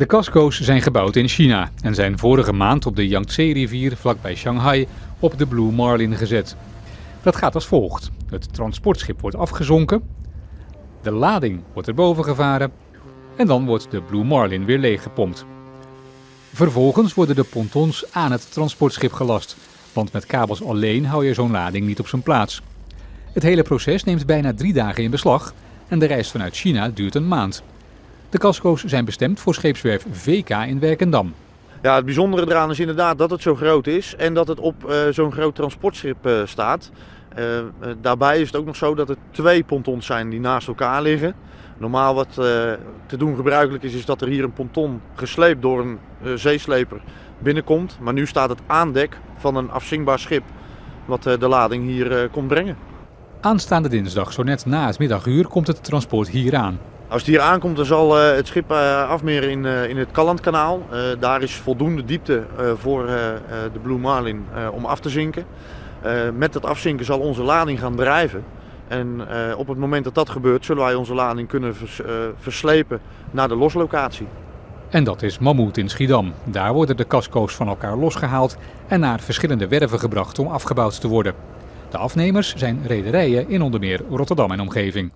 De casco's zijn gebouwd in China en zijn vorige maand op de Yangtze-rivier vlakbij Shanghai op de Blue Marlin gezet. Dat gaat als volgt. Het transportschip wordt afgezonken, de lading wordt erboven gevaren en dan wordt de Blue Marlin weer leeggepompt. Vervolgens worden de pontons aan het transportschip gelast, want met kabels alleen hou je zo'n lading niet op zijn plaats. Het hele proces neemt bijna drie dagen in beslag en de reis vanuit China duurt een maand. De casco's zijn bestemd voor scheepswerf VK in Werkendam. Ja, het bijzondere eraan is inderdaad dat het zo groot is en dat het op uh, zo'n groot transportschip uh, staat. Uh, daarbij is het ook nog zo dat er twee pontons zijn die naast elkaar liggen. Normaal wat te doen gebruikelijk is, is dat er hier een ponton gesleept door een zeesleper binnenkomt. Maar nu staat het aandek van een afzinkbaar schip wat de lading hier komt brengen. Aanstaande dinsdag, zo net na het middaguur, komt het transport hier aan. Als het hier aankomt, dan zal het schip afmeren in, in het Kallandkanaal. daar is voldoende diepte voor de Blue Marlin om af te zinken. met het afzinken zal onze lading gaan drijven. En op het moment dat dat gebeurt, zullen wij onze lading kunnen vers, verslepen naar de loslocatie. En dat is Mammoet in Schiedam. Daar worden de casco's van elkaar losgehaald en naar verschillende werven gebracht om afgebouwd te worden. De afnemers zijn rederijen in onder meer Rotterdam en omgeving.